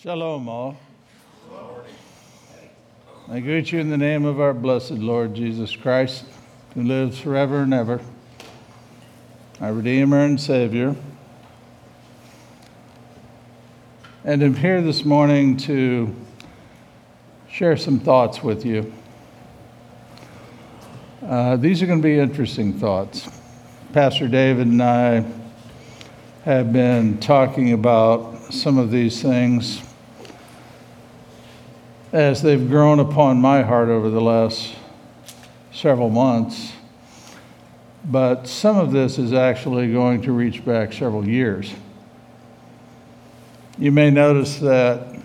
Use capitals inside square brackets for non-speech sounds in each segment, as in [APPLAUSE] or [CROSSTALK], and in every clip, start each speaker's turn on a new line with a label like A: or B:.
A: Shalom, all. I greet you in the name of our blessed Lord Jesus Christ, who lives forever and ever, our Redeemer and Savior. And I'm here this morning to share some thoughts with you. Uh, these are going to be interesting thoughts. Pastor David and I have been talking about some of these things as they've grown upon my heart over the last several months. But some of this is actually going to reach back several years. You may notice that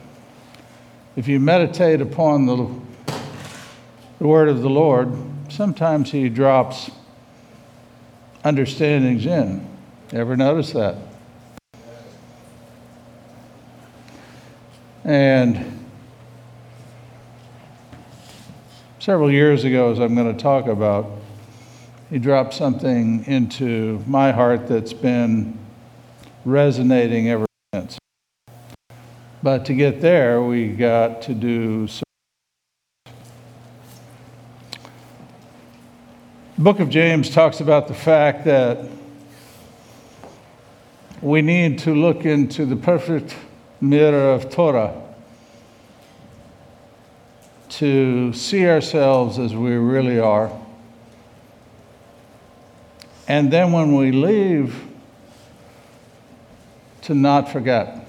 A: if you meditate upon the, the word of the Lord, sometimes He drops understandings in. Ever notice that? And several years ago, as I'm going to talk about, he dropped something into my heart that's been resonating ever since. But to get there, we got to do some. The book of James talks about the fact that we need to look into the perfect mirror of Torah to see ourselves as we really are. And then when we leave, to not forget.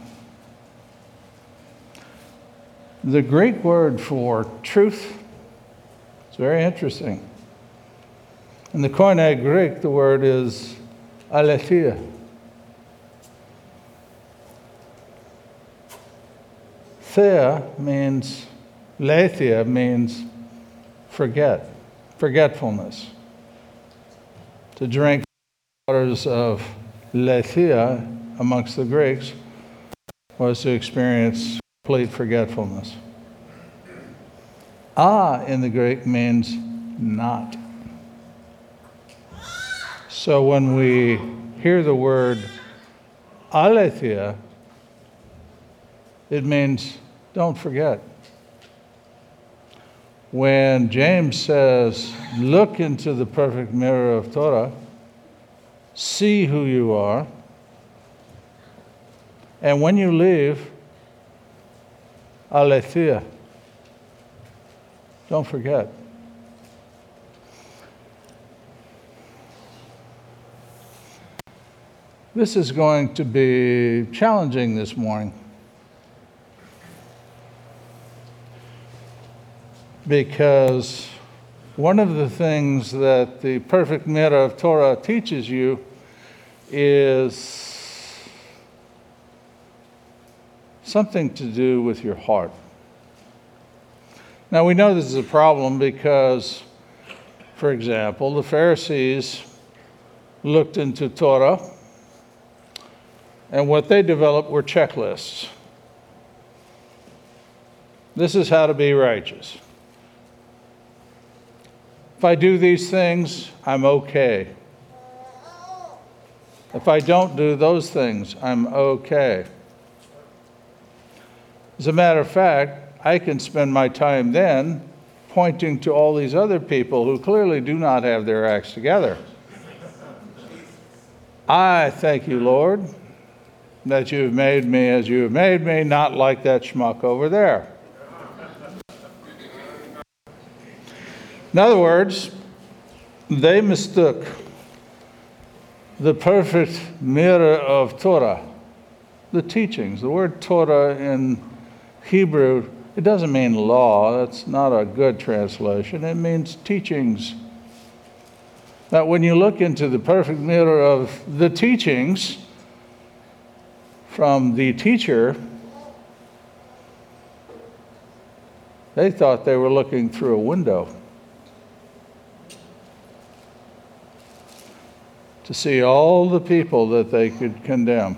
A: The Greek word for truth is very interesting. In the Koine Greek, the word is aletheia. Thea means, letheia means forget, forgetfulness. To drink waters of letheia amongst the Greeks was to experience complete forgetfulness. Ah in the Greek means not. So when we hear the word aletheia, it means don't forget. When James says, look into the perfect mirror of Torah, see who you are, and when you leave, aletheia, don't forget. This is going to be challenging this morning. Because one of the things that the perfect mirror of Torah teaches you is something to do with your heart. Now, we know this is a problem because, for example, the Pharisees looked into Torah and what they developed were checklists. This is how to be righteous. If I do these things, I'm okay. If I don't do those things, I'm okay. As a matter of fact, I can spend my time then pointing to all these other people who clearly do not have their acts together. I thank you, Lord, that you've made me as you have made me, not like that schmuck over there. In other words, they mistook the perfect mirror of Torah, the teachings. The word Torah in Hebrew, it doesn't mean law, that's not a good translation. It means teachings. That when you look into the perfect mirror of the teachings, from the teacher, they thought they were looking through a window to see all the people that they could condemn.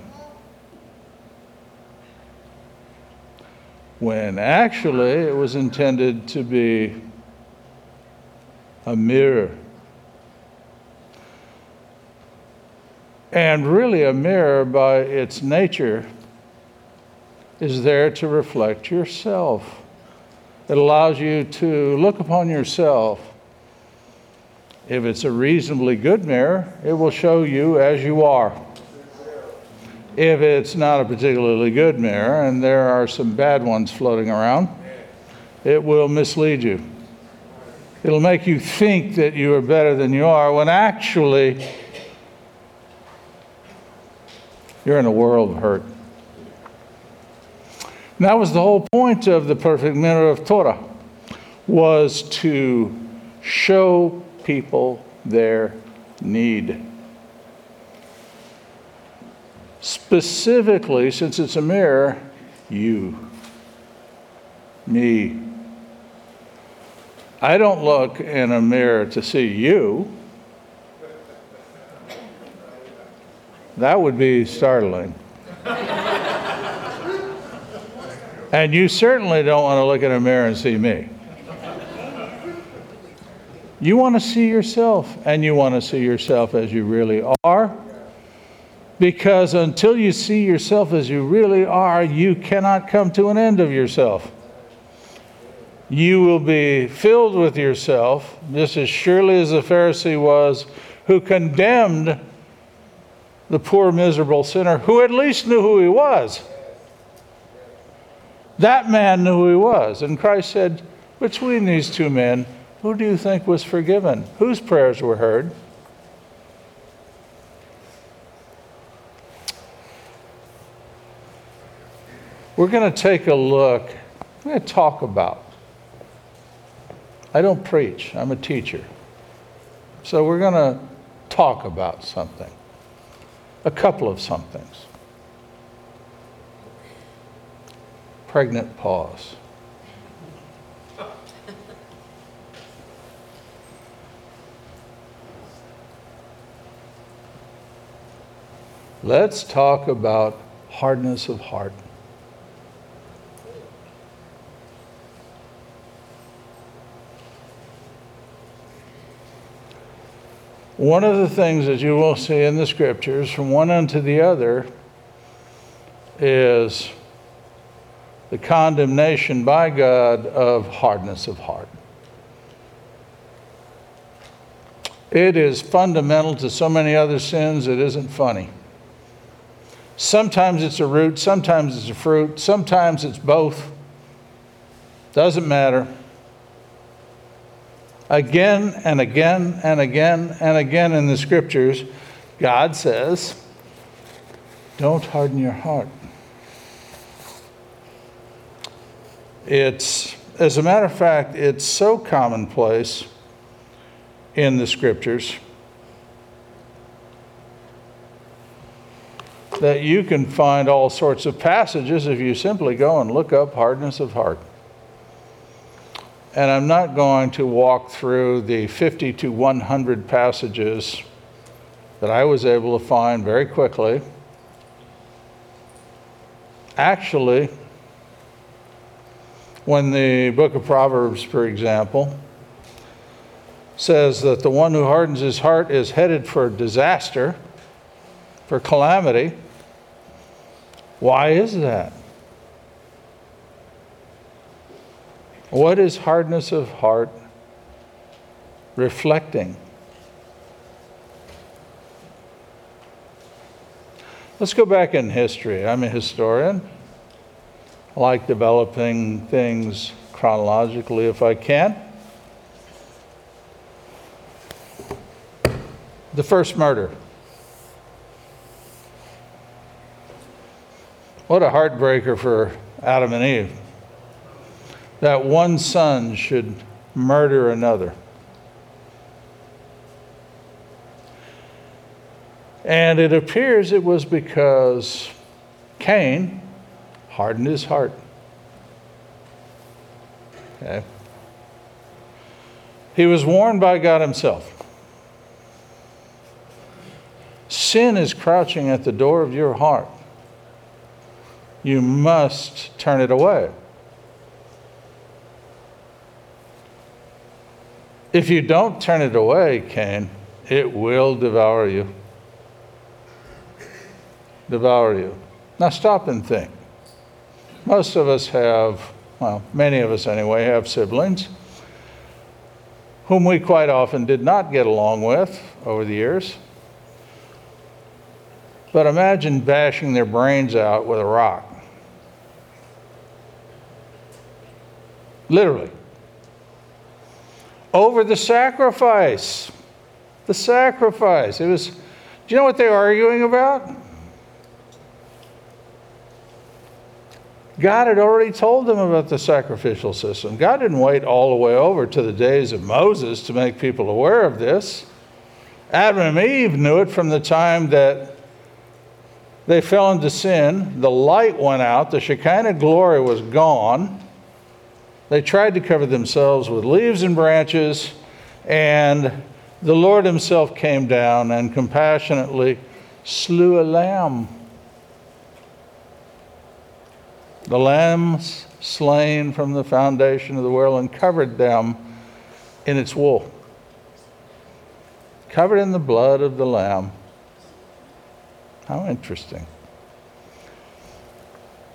A: When actually it was intended to be a mirror And really, a mirror, by its nature, is there to reflect yourself. It allows you to look upon yourself. If it's a reasonably good mirror, it will show you as you are. If it's not a particularly good mirror, and there are some bad ones floating around, it will mislead you. It'll make you think that you are better than you are when actually you're in a world of hurt. And that was the whole point of the perfect mirror of Torah was to show people their need. Specifically, since it's a mirror, you, me, I don't look in a mirror to see you. That would be startling. and you certainly don't want to look in a mirror and see me. You want to see yourself, and you want to see yourself as you really are. Because until you see yourself as you really are, you cannot come to an end of yourself you will be filled with yourself, just as surely as the Pharisee was, who condemned the poor, miserable sinner, who at least knew who he was. That man knew who he was. And Christ said, Between these two men, who do you think was forgiven? Whose prayers were heard? We're going to take a look, we're going to talk about I don't preach, I'm a teacher. So we're going to talk about something, a couple of somethings. Pregnant pause. Let's talk about hardness of heart. One of the things that you will see in the scriptures from one end to the other is the condemnation by God of hardness of heart. It is fundamental to so many other sins, it isn't funny. Sometimes it's a root, sometimes it's a fruit, sometimes it's both. Doesn't matter. Again and again and again and again in the scriptures, God says, Don't harden your heart. It's, as a matter of fact, it's so commonplace in the scriptures that you can find all sorts of passages if you simply go and look up hardness of heart. And I'm not going to walk through the 50 to 100 passages that I was able to find very quickly. Actually, when the book of Proverbs, for example, says that the one who hardens his heart is headed for disaster, for calamity, why is that? What is hardness of heart reflecting? Let's go back in history. I'm a historian. I like developing things chronologically if I can. The first murder. What a heartbreaker for Adam and Eve that one son should murder another. And it appears it was because Cain hardened his heart. Okay. He was warned by God Himself. Sin is crouching at the door of your heart. You must turn it away. If you don't turn it away, Cain, it will devour you. Devour you. Now stop and think. Most of us have, well, many of us anyway, have siblings whom we quite often did not get along with over the years. But imagine bashing their brains out with a rock. Literally. Over the sacrifice. The sacrifice. It was, do you know what they're arguing about? God had already told them about the sacrificial system. God didn't wait all the way over to the days of Moses to make people aware of this. Adam and Eve knew it from the time that they fell into sin. The light went out, the Shekinah glory was gone. They tried to cover themselves with leaves and branches, and the Lord Himself came down and compassionately slew a lamb the lambs slain from the foundation of the world and covered them in its wool. Covered in the blood of the lamb. How interesting.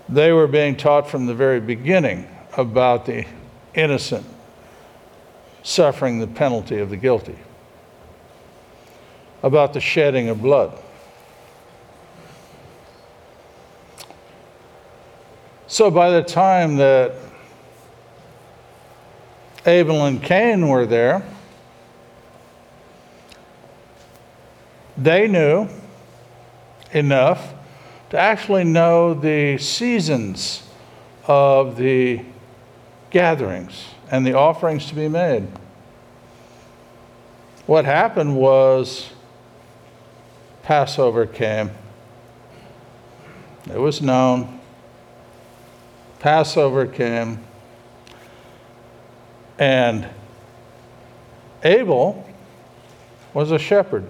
A: They were being taught from the very beginning about the innocent suffering the penalty of the guilty, about the shedding of blood. So by the time that Abel and Cain were there, they knew enough to actually know the seasons of the gatherings and the offerings to be made. What happened was Passover came. It was known. Passover came, and Abel was a shepherd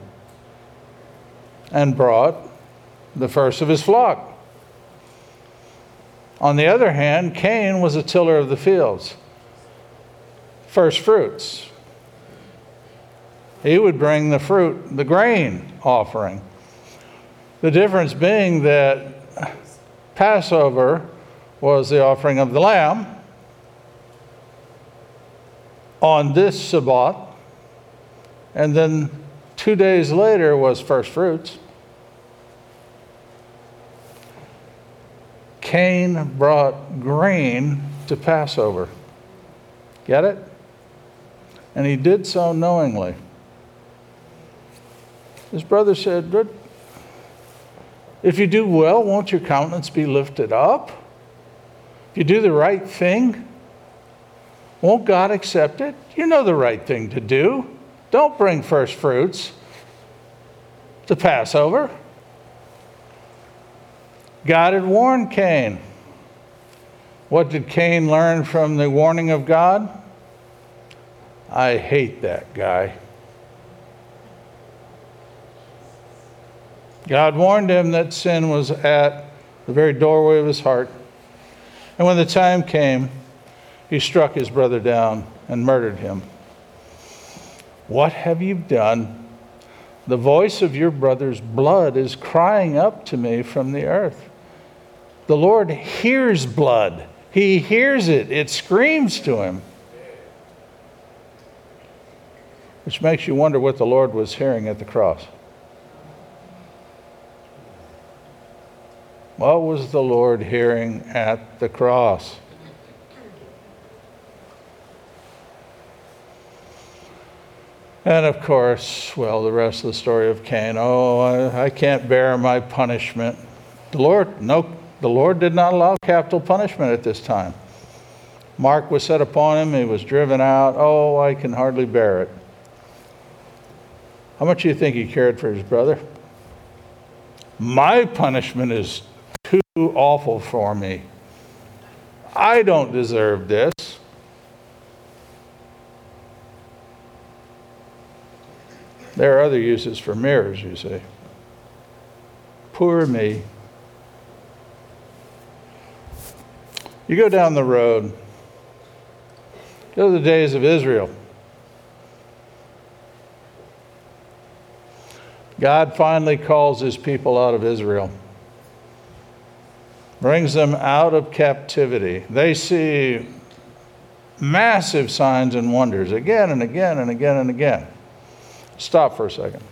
A: and brought the first of his flock. On the other hand, Cain was a tiller of the fields, first fruits. He would bring the fruit, the grain offering. The difference being that Passover was the offering of the lamb. On this Sabbath, and then two days later was first fruits. Cain brought grain to Passover. Get it? And he did so knowingly. His brother said, If you do well, won't your countenance be lifted up? If you do the right thing, won't God accept it? You know the right thing to do. Don't bring first fruits to Passover. God had warned Cain. What did Cain learn from the warning of God? I hate that guy. God warned him that sin was at the very doorway of his heart. And when the time came, he struck his brother down and murdered him. What have you done? The voice of your brother's blood is crying up to me from the earth. The Lord hears blood, He hears it, it screams to Him. Which makes you wonder what the Lord was hearing at the cross. What was the Lord hearing at the cross? And of course, well, the rest of the story of Cain. Oh, I, I, can't bear my punishment. The Lord, no, the Lord did not allow capital punishment at this time. Mark was set upon him. He was driven out. Oh, I can hardly bear it. How much do you think he cared for his brother? My punishment is too awful for me. I don't deserve this. There are other uses for mirrors, you see. Poor me. You go down the road, go to the days of Israel. God finally calls his people out of Israel. brings them out of captivity. They see massive signs and wonders again and again and again and again. Stop for a second.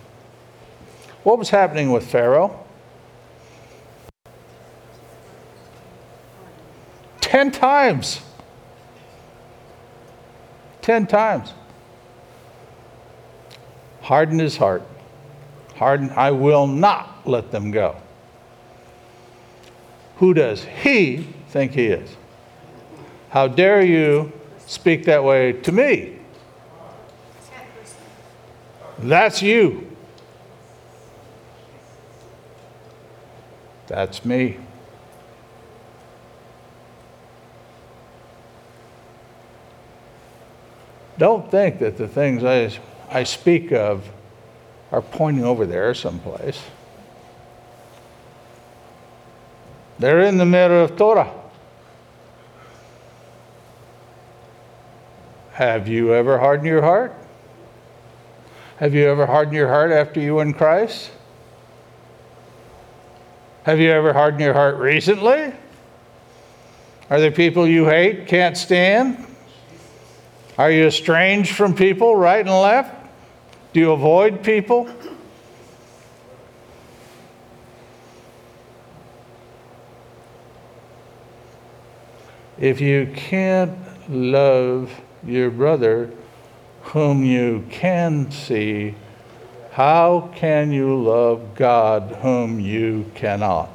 A: What was happening with Pharaoh? Ten times. Ten times. Hardened his heart. Hardened, I will not let them go. Who does he think he is? How dare you speak that way to me? That's you. That's me. Don't think that the things I, I speak of are pointing over there someplace. They're in the mirror of Torah. Have you ever hardened your heart? Have you ever hardened your heart after you in Christ? Have you ever hardened your heart recently? Are there people you hate, can't stand? Are you estranged from people right and left? Do you avoid people? If you can't love your brother whom you can see, how can you love God whom you cannot?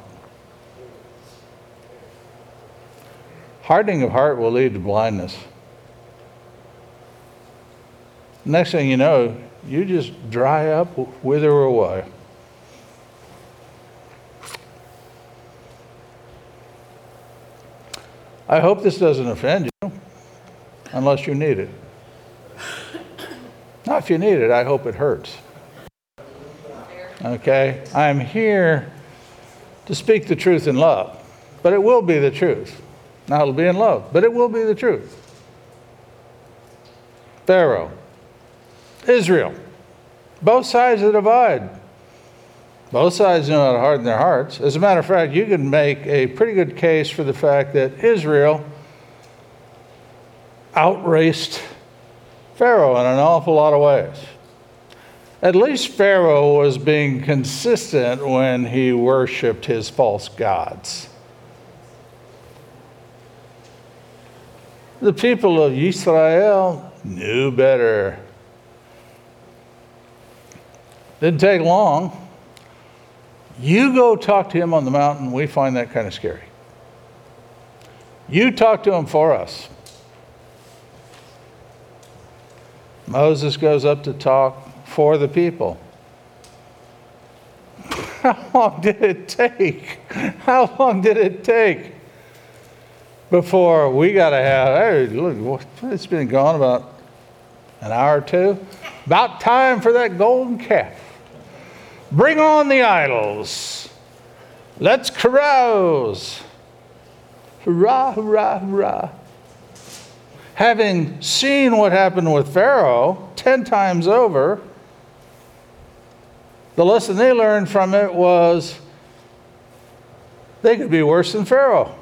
A: Hardening of heart will lead to blindness. Next thing you know, you just dry up, wither away. I hope this doesn't offend you, unless you need it. Not if you need it, I hope it hurts. Okay? I'm here to speak the truth in love, but it will be the truth. Now, it'll be in love, but it will be the truth. Pharaoh, Israel, both sides of the divide. Both sides know how to harden their hearts. As a matter of fact, you can make a pretty good case for the fact that Israel outraced Pharaoh in an awful lot of ways. At least Pharaoh was being consistent when he worshiped his false gods. The people of Israel knew better. Didn't take long. You go talk to him on the mountain, we find that kind of scary. You talk to him for us. Moses goes up to talk for the people. [LAUGHS] How long did it take? How long did it take before we got to have, hey, look, it's been gone about an hour or two. About time for that golden calf. Bring on the idols. Let's carouse. Hurrah, hurrah, hurrah having seen what happened with Pharaoh 10 times over, the lesson they learned from it was they could be worse than Pharaoh.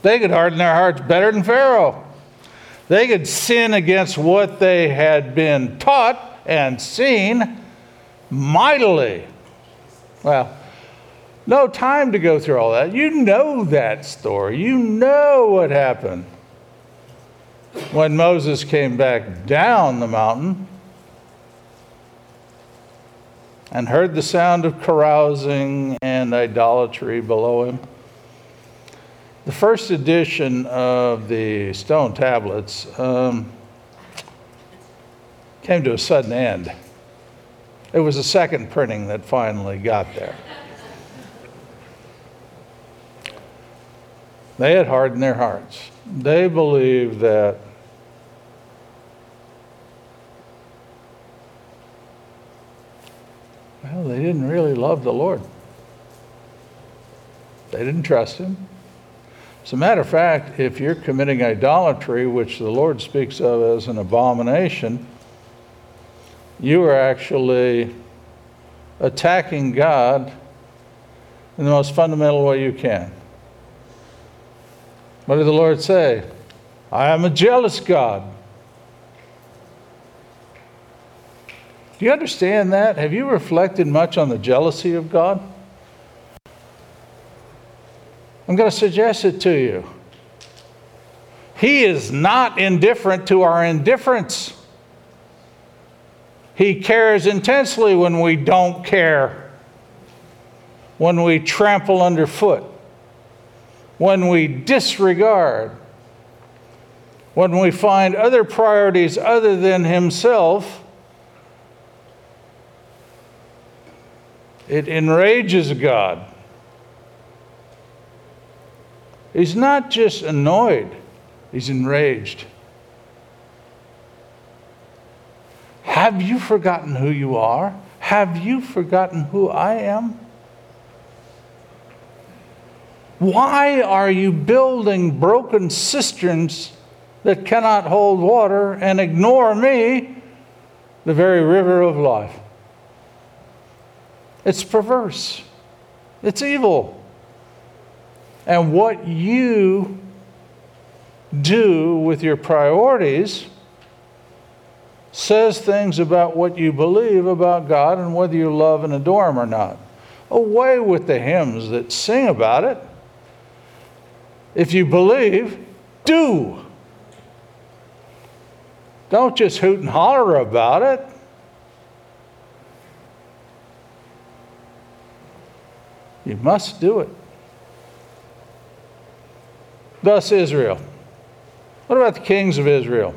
A: They could harden their hearts better than Pharaoh. They could sin against what they had been taught and seen mightily. Well, no time to go through all that. You know that story. You know what happened when Moses came back down the mountain and heard the sound of carousing and idolatry below him. The first edition of the stone tablets um, came to a sudden end. It was the second printing that finally got there. They had hardened their hearts. They believed that well, they didn't really love the Lord. They didn't trust Him. As a matter of fact, if you're committing idolatry, which the Lord speaks of as an abomination, you are actually attacking God in the most fundamental way you can. What did the Lord say? I am a jealous God. Do you understand that? Have you reflected much on the jealousy of God? I'm going to suggest it to you. He is not indifferent to our indifference. He cares intensely when we don't care, when we trample underfoot, when we disregard, when we find other priorities other than Himself. It enrages God. He's not just annoyed, he's enraged. Have you forgotten who you are? Have you forgotten who I am? Why are you building broken cisterns that cannot hold water and ignore me, the very river of life? It's perverse, it's evil. And what you do with your priorities says things about what you believe about God and whether you love and adore Him or not. Away with the hymns that sing about it. If you believe, do. Don't just hoot and holler about it. You must do it. Thus, Israel. What about the kings of Israel?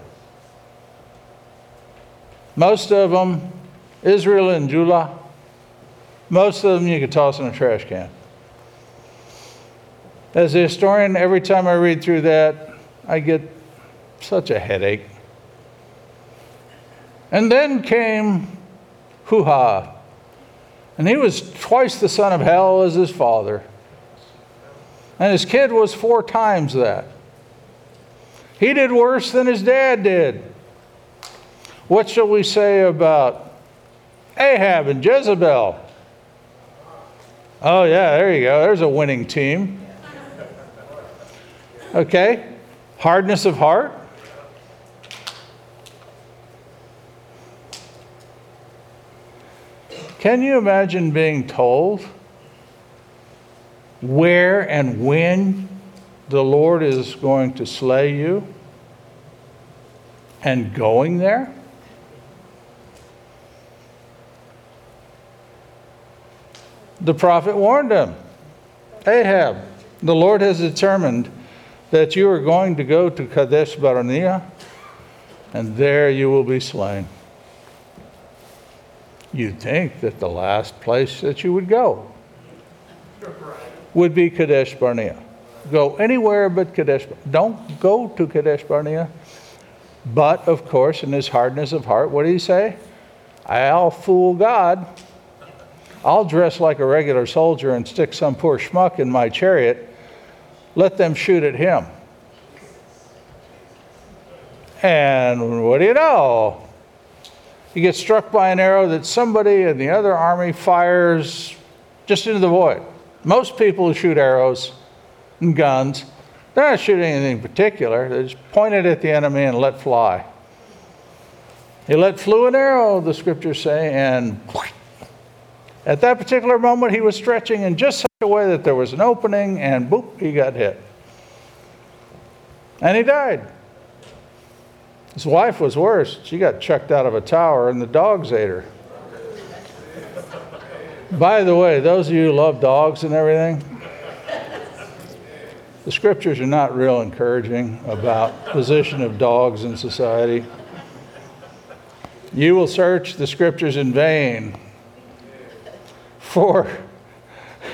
A: Most of them, Israel and Judah, most of them you could toss in a trash can. As a historian, every time I read through that, I get such a headache. And then came Huha, and he was twice the son of hell as his father. And his kid was four times that. He did worse than his dad did. What shall we say about Ahab and Jezebel? Oh, yeah, there you go. There's a winning team. Okay? Hardness of heart. Can you imagine being told where and when the Lord is going to slay you and going there? The prophet warned him Ahab, the Lord has determined that you are going to go to Kadesh Barnea, and there you will be slain. You'd think that the last place that you would go would be Kadesh Barnea. Go anywhere but Kadesh. Don't go to Kadesh Barnea. But, of course, in his hardness of heart, what did he say? I'll fool God I'll dress like a regular soldier and stick some poor schmuck in my chariot. Let them shoot at him. And what do you know? He gets struck by an arrow that somebody in the other army fires just into the void. Most people who shoot arrows and guns, they're not shooting anything particular. They just point it at the enemy and let fly. He let flew an arrow, the scriptures say, and at that particular moment, he was stretching in just such a way that there was an opening, and boop, he got hit. And he died. His wife was worse. She got chucked out of a tower, and the dogs ate her. By the way, those of you who love dogs and everything, the scriptures are not real encouraging about position of dogs in society. You will search the scriptures in vain for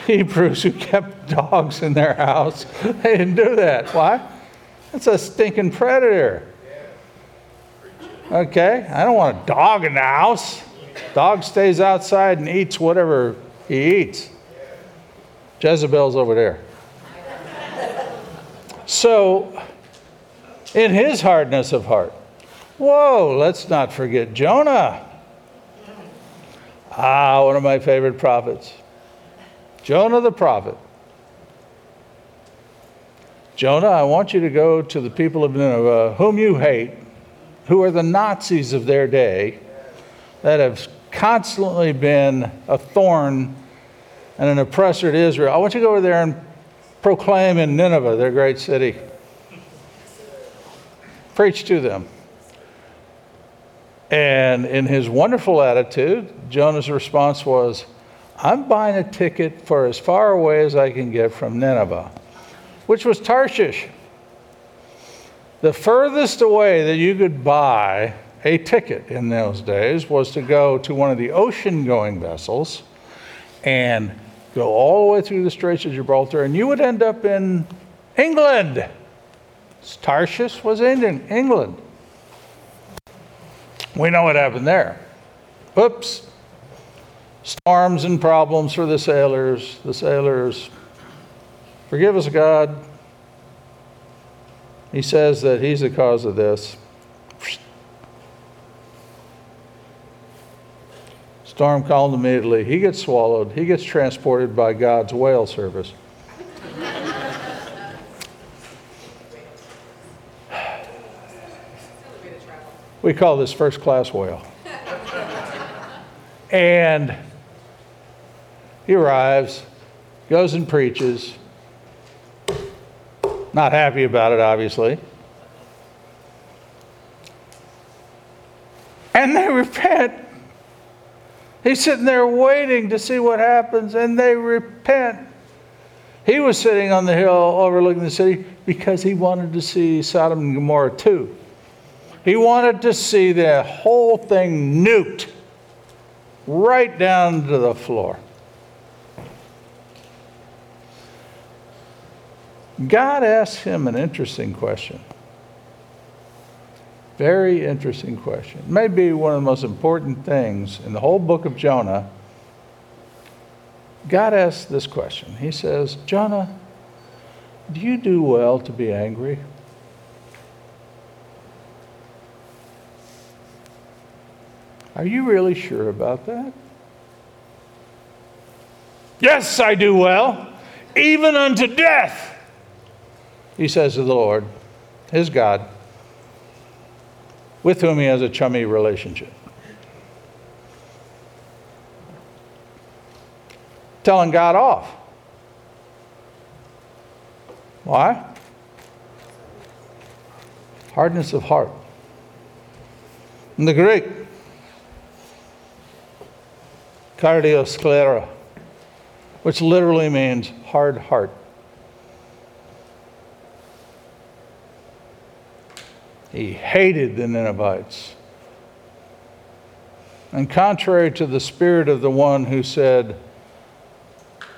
A: Hebrews who kept dogs in their house. They didn't do that. Why? It's a stinking predator. Okay? I don't want a dog in the house. Dog stays outside and eats whatever he eats. Jezebel's over there. So, in his hardness of heart, whoa, let's not forget Jonah. Ah, one of my favorite prophets. Jonah the prophet. Jonah, I want you to go to the people of Nineveh, whom you hate, who are the Nazis of their day, that have constantly been a thorn and an oppressor to Israel. I want you to go over there and proclaim in Nineveh, their great city. Preach to them. And in his wonderful attitude, Jonah's response was, I'm buying a ticket for as far away as I can get from Nineveh, which was Tarshish. The furthest away that you could buy a ticket in those days was to go to one of the ocean going vessels and go all the way through the Straits of Gibraltar, and you would end up in England. Tarshish was in England. We know what happened there. Oops. Storms and problems for the sailors. The sailors, forgive us, God. He says that he's the cause of this. Storm calmed immediately. He gets swallowed. He gets transported by God's whale service. We call this first class whale. and he arrives, goes and preaches. Not happy about it, obviously. And they [LAUGHS] repent. He's sitting there waiting to see what happens, and they repent. He was sitting on the hill overlooking the city because he wanted to see Sodom and Gomorrah too. He wanted to see the whole thing nuked right down to the floor. God asked him an interesting question. Very interesting question. It may be one of the most important things in the whole book of Jonah. God asks this question. He says, Jonah, do you do well to be angry? Are you really sure about that? Yes, I do well, even unto death, he says to the Lord, his God with whom he has a chummy relationship. Telling God off. Why? Hardness of heart. In the Greek, cardiosclera, which literally means hard heart. He hated the Ninevites. And contrary to the spirit of the one who said,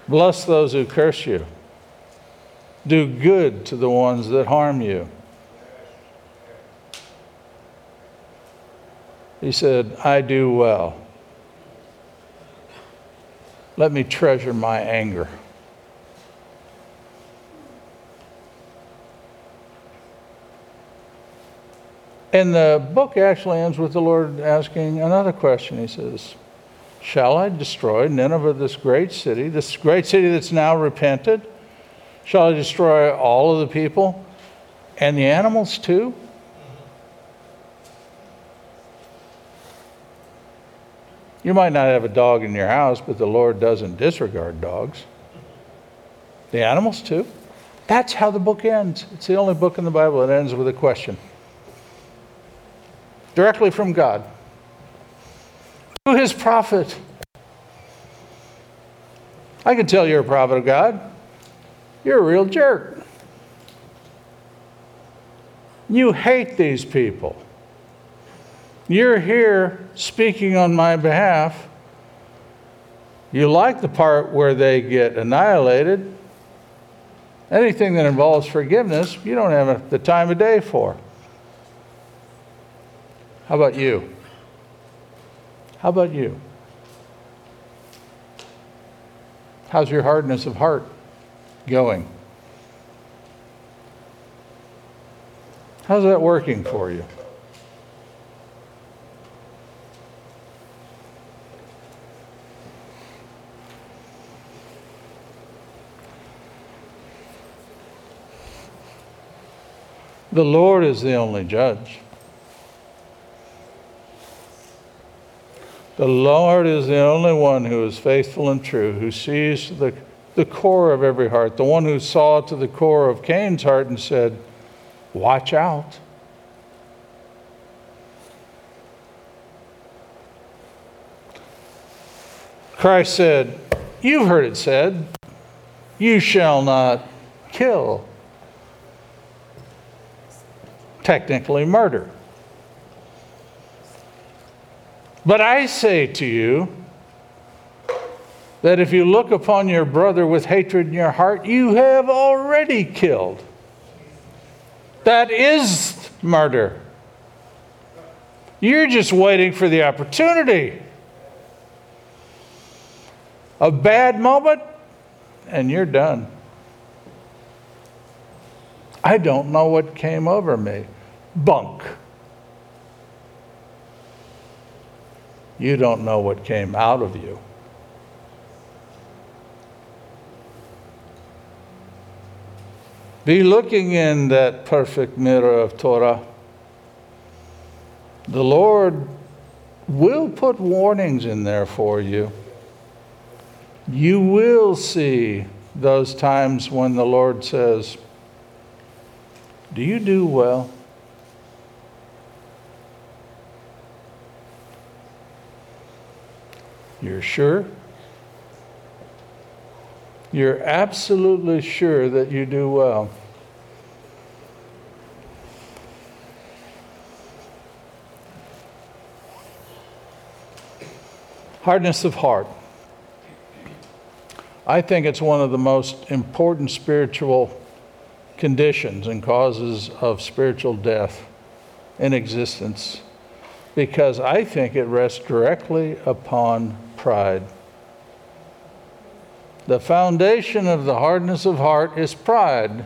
A: Bless those who curse you, do good to the ones that harm you. He said, I do well. Let me treasure my anger. And the book actually ends with the Lord asking another question. He says, Shall I destroy Nineveh, this great city, this great city that's now repented? Shall I destroy all of the people and the animals too? You might not have a dog in your house, but the Lord doesn't disregard dogs. The animals too. That's how the book ends. It's the only book in the Bible that ends with a question directly from God to his prophet. I can tell you're a prophet of God. You're a real jerk. You hate these people. You're here speaking on my behalf. You like the part where they get annihilated. Anything that involves forgiveness, you don't have the time of day for. How about you? How about you? How's your hardness of heart going? How's that working for you? The Lord is the only judge. The Lord is the only one who is faithful and true, who sees the, the core of every heart, the one who saw to the core of Cain's heart and said, Watch out. Christ said, You've heard it said, you shall not kill. Technically, murder. But I say to you that if you look upon your brother with hatred in your heart, you have already killed. That is murder. You're just waiting for the opportunity. A bad moment, and you're done. I don't know what came over me. Bunk. You don't know what came out of you. Be looking in that perfect mirror of Torah. The Lord will put warnings in there for you. You will see those times when the Lord says, Do you do well? You're sure? You're absolutely sure that you do well. Hardness of heart. I think it's one of the most important spiritual conditions and causes of spiritual death in existence because I think it rests directly upon pride. The foundation of the hardness of heart is pride.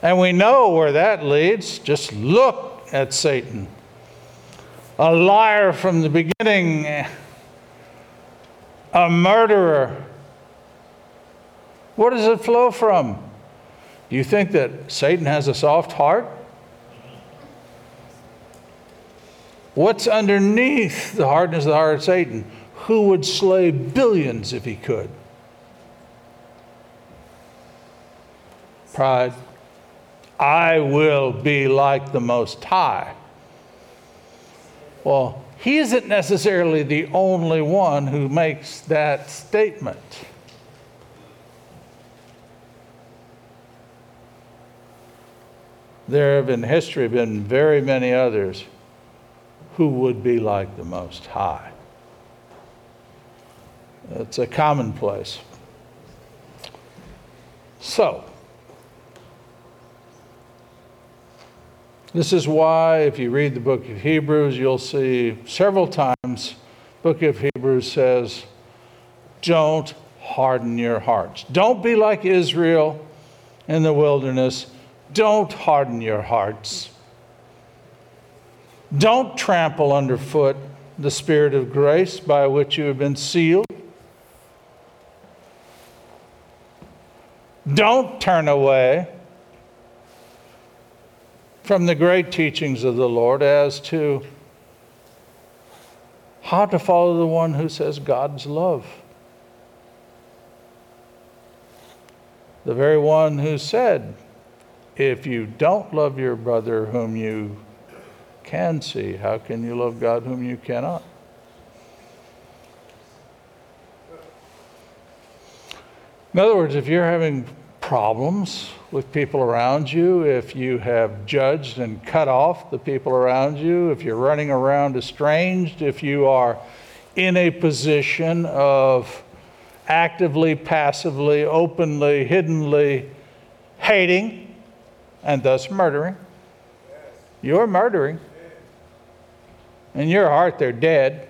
A: And we know where that leads. Just look at Satan. A liar from the beginning, a murderer. Where does it flow from? Do you think that Satan has a soft heart? What's underneath the hardness of the heart of Satan? Who would slay billions if he could? Pride. I will be like the Most High. Well, he isn't necessarily the only one who makes that statement. There have in history been very many others who would be like the Most High. It's a commonplace. So, this is why, if you read the book of Hebrews, you'll see several times, book of Hebrews says, don't harden your hearts. Don't be like Israel in the wilderness. Don't harden your hearts. Don't trample underfoot the Spirit of grace by which you have been sealed. Don't turn away from the great teachings of the Lord as to how to follow the one who says God's love. The very one who said, If you don't love your brother whom you can see, how can you love God whom you cannot? In other words, if you're having problems with people around you, if you have judged and cut off the people around you, if you're running around estranged, if you are in a position of actively, passively, openly, hiddenly hating and thus murdering, you're murdering. In your heart, they're dead.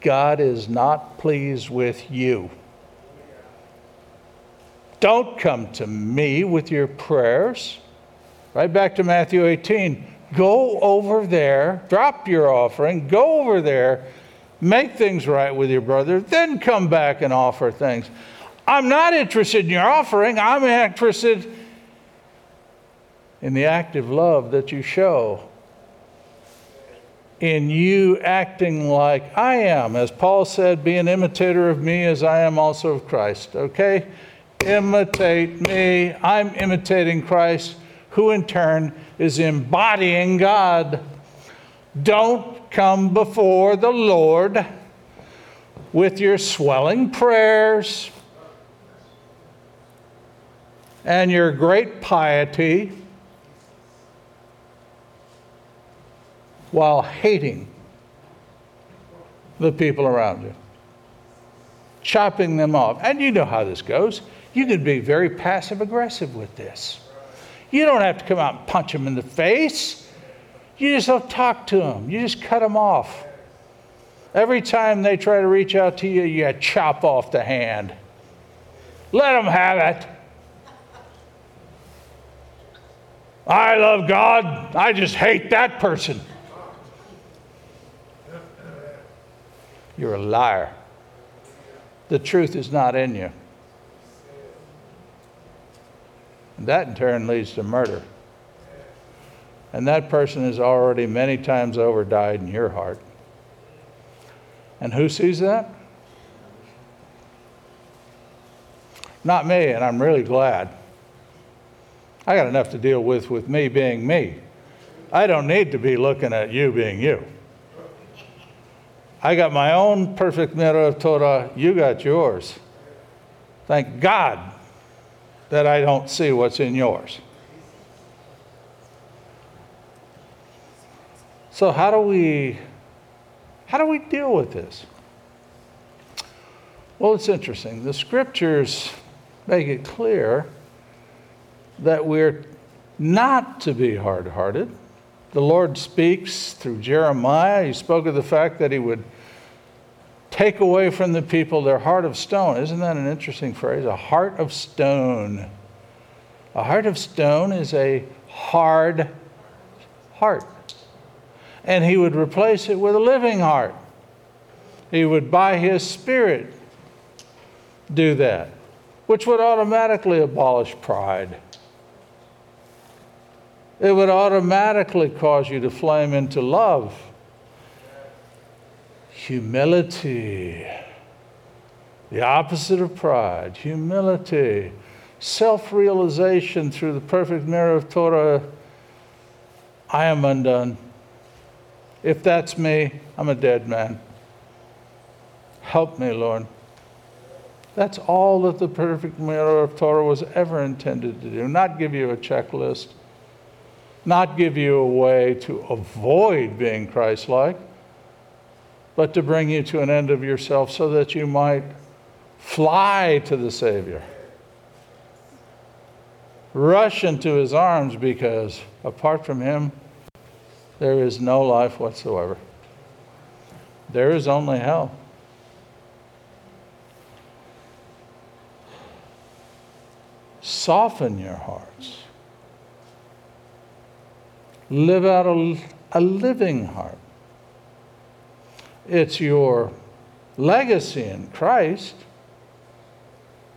A: God is not pleased with you. Don't come to me with your prayers. Right back to Matthew 18. Go over there, drop your offering, go over there, make things right with your brother, then come back and offer things. I'm not interested in your offering. I'm interested in the active love that you show, in you acting like I am. As Paul said, be an imitator of me as I am also of Christ. Okay? Imitate me. I'm imitating Christ, who in turn is embodying God. Don't come before the Lord with your swelling prayers and your great piety while hating the people around you, chopping them off. And you know how this goes. You can be very passive aggressive with this. You don't have to come out and punch them in the face. You just don't talk to them. You just cut them off. Every time they try to reach out to you, you chop off the hand. Let them have it. I love God. I just hate that person. You're a liar. The truth is not in you. And that in turn leads to murder. And that person has already many times over died in your heart. And who sees that? Not me, and I'm really glad. I got enough to deal with with me being me. I don't need to be looking at you being you. I got my own perfect mirror of Torah, you got yours. Thank God that I don't see what's in yours. So how do we how do we deal with this? Well, it's interesting. The scriptures make it clear that we're not to be hard-hearted the Lord speaks through Jeremiah. He spoke of the fact that he would take away from the people their heart of stone. Isn't that an interesting phrase? A heart of stone. A heart of stone is a hard heart. And he would replace it with a living heart. He would, by his spirit, do that, which would automatically abolish pride it would automatically cause you to flame into love. Humility, the opposite of pride, humility, self realization through the perfect mirror of Torah. I am undone. If that's me, I'm a dead man. Help me, Lord. That's all that the perfect mirror of Torah was ever intended to do, not give you a checklist not give you a way to avoid being Christ like, but to bring you to an end of yourself so that you might fly to the Savior. Rush into his arms because apart from him, there is no life whatsoever. There is only hell. Soften your hearts live out a, a living heart. It's your legacy in Christ.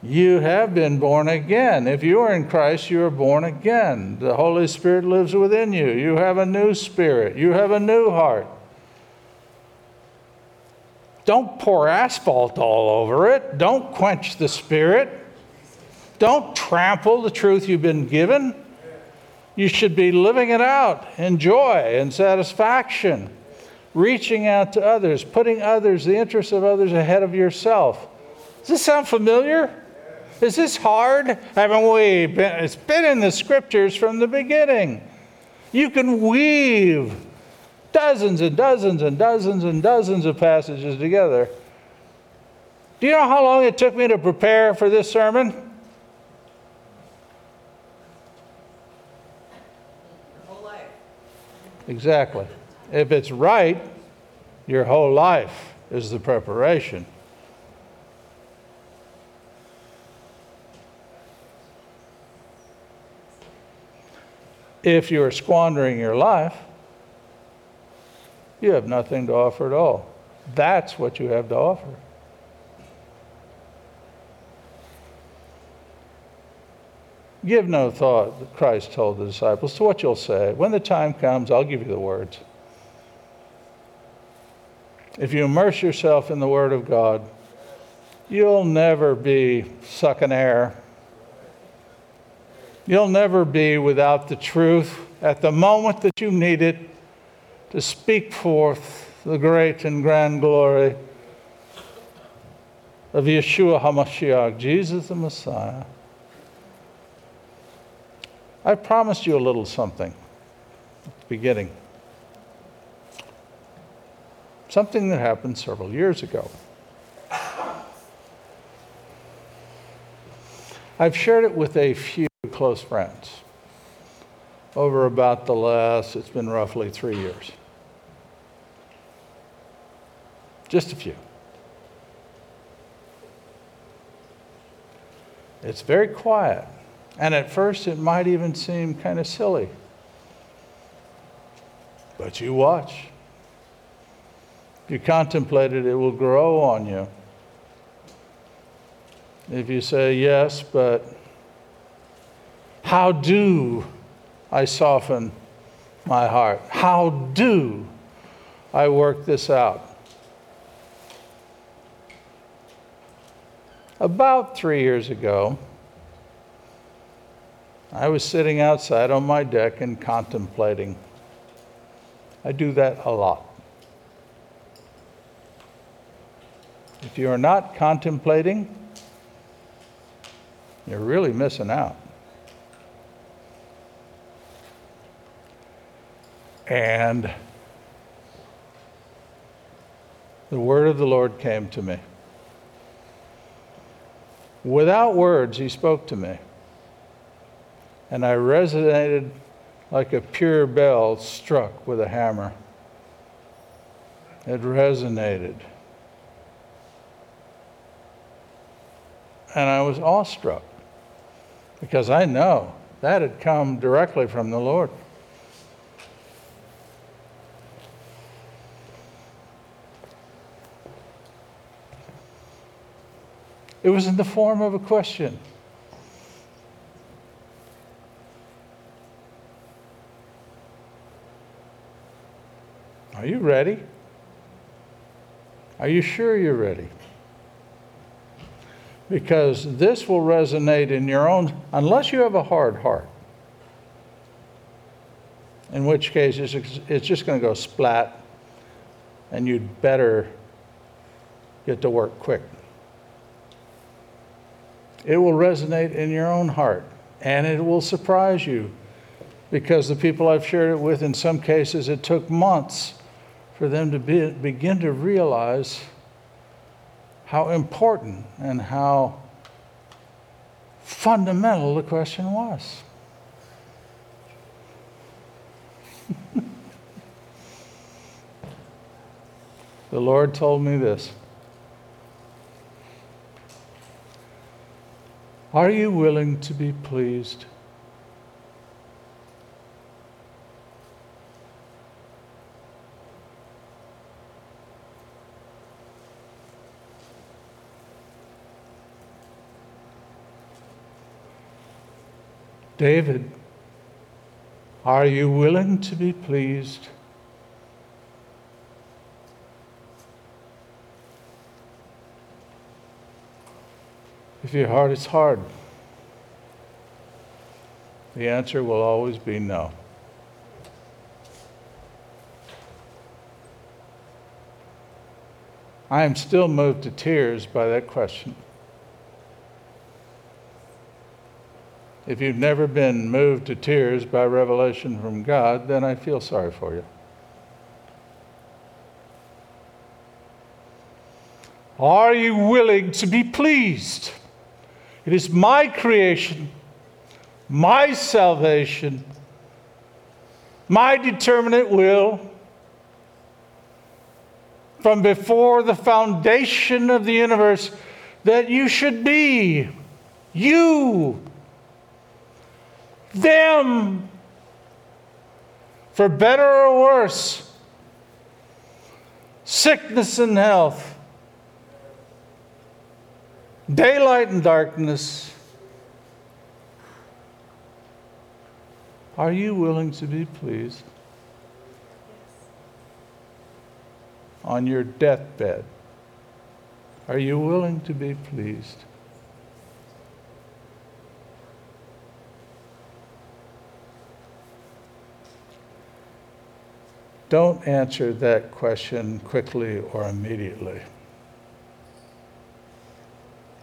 A: You have been born again. If you are in Christ, you are born again. The Holy Spirit lives within you. You have a new spirit. You have a new heart. Don't pour asphalt all over it. Don't quench the Spirit. Don't trample the truth you've been given. You should be living it out in joy and satisfaction, reaching out to others, putting others, the interests of others ahead of yourself. Does this sound familiar? Is this hard? Haven't we? Been, it's been in the scriptures from the beginning. You can weave dozens and dozens and dozens and dozens of passages together. Do you know how long it took me to prepare for this sermon? Exactly. If it's right, your whole life is the preparation. If you're squandering your life, you have nothing to offer at all. That's what you have to offer. Give no thought, Christ told the disciples, to what you'll say. When the time comes, I'll give you the words. If you immerse yourself in the Word of God, you'll never be sucking air. You'll never be without the truth at the moment that you need it to speak forth the great and grand glory of Yeshua HaMashiach, Jesus the Messiah. I promised you a little something at the beginning. Something that happened several years ago. I've shared it with a few close friends over about the last, it's been roughly three years. Just a few. It's very quiet. And at first, it might even seem kind of silly. But you watch. If you contemplate it, it will grow on you. If you say, Yes, but how do I soften my heart? How do I work this out? About three years ago, I was sitting outside on my deck and contemplating. I do that a lot. If you are not contemplating, you're really missing out. And the word of the Lord came to me. Without words, he spoke to me and I resonated like a pure bell struck with a hammer. It resonated. And I was awestruck because I know that had come directly from the Lord. It was in the form of a question. Are you ready? Are you sure you're ready? Because this will resonate in your own, unless you have a hard heart, in which case it's, it's just going to go splat, and you'd better get to work quick. It will resonate in your own heart, and it will surprise you because the people I've shared it with, in some cases, it took months for them to be, begin to realize how important and how fundamental the question was. [LAUGHS] the Lord told me this Are you willing to be pleased? David, are you willing to be pleased? If your heart is hard, the answer will always be no. I am still moved to tears by that question. If you've never been moved to tears by revelation from God, then I feel sorry for you. Are you willing to be pleased? It is my creation, my salvation, my determinate will from before the foundation of the universe that you should be. You them for better or worse, sickness and health, daylight and darkness, Are you willing to be pleased? On your deathbed, are you willing to be pleased? Don't answer that question quickly or immediately.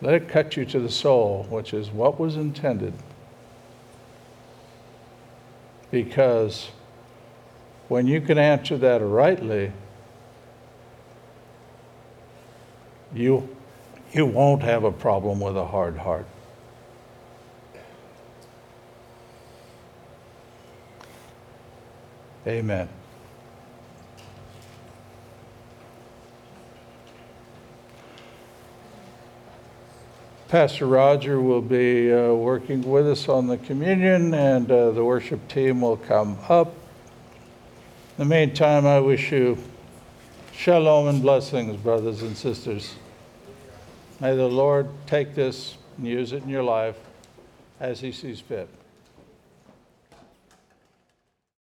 A: Let it cut you to the soul, which is what was intended. Because when you can answer that rightly, you, you won't have a problem with a hard heart. Amen. Pastor Roger will be uh, working with us on the communion, and uh, the worship team will come up. In the meantime, I wish you shalom and blessings, brothers and sisters. May the Lord take this and use it in your life as He sees fit.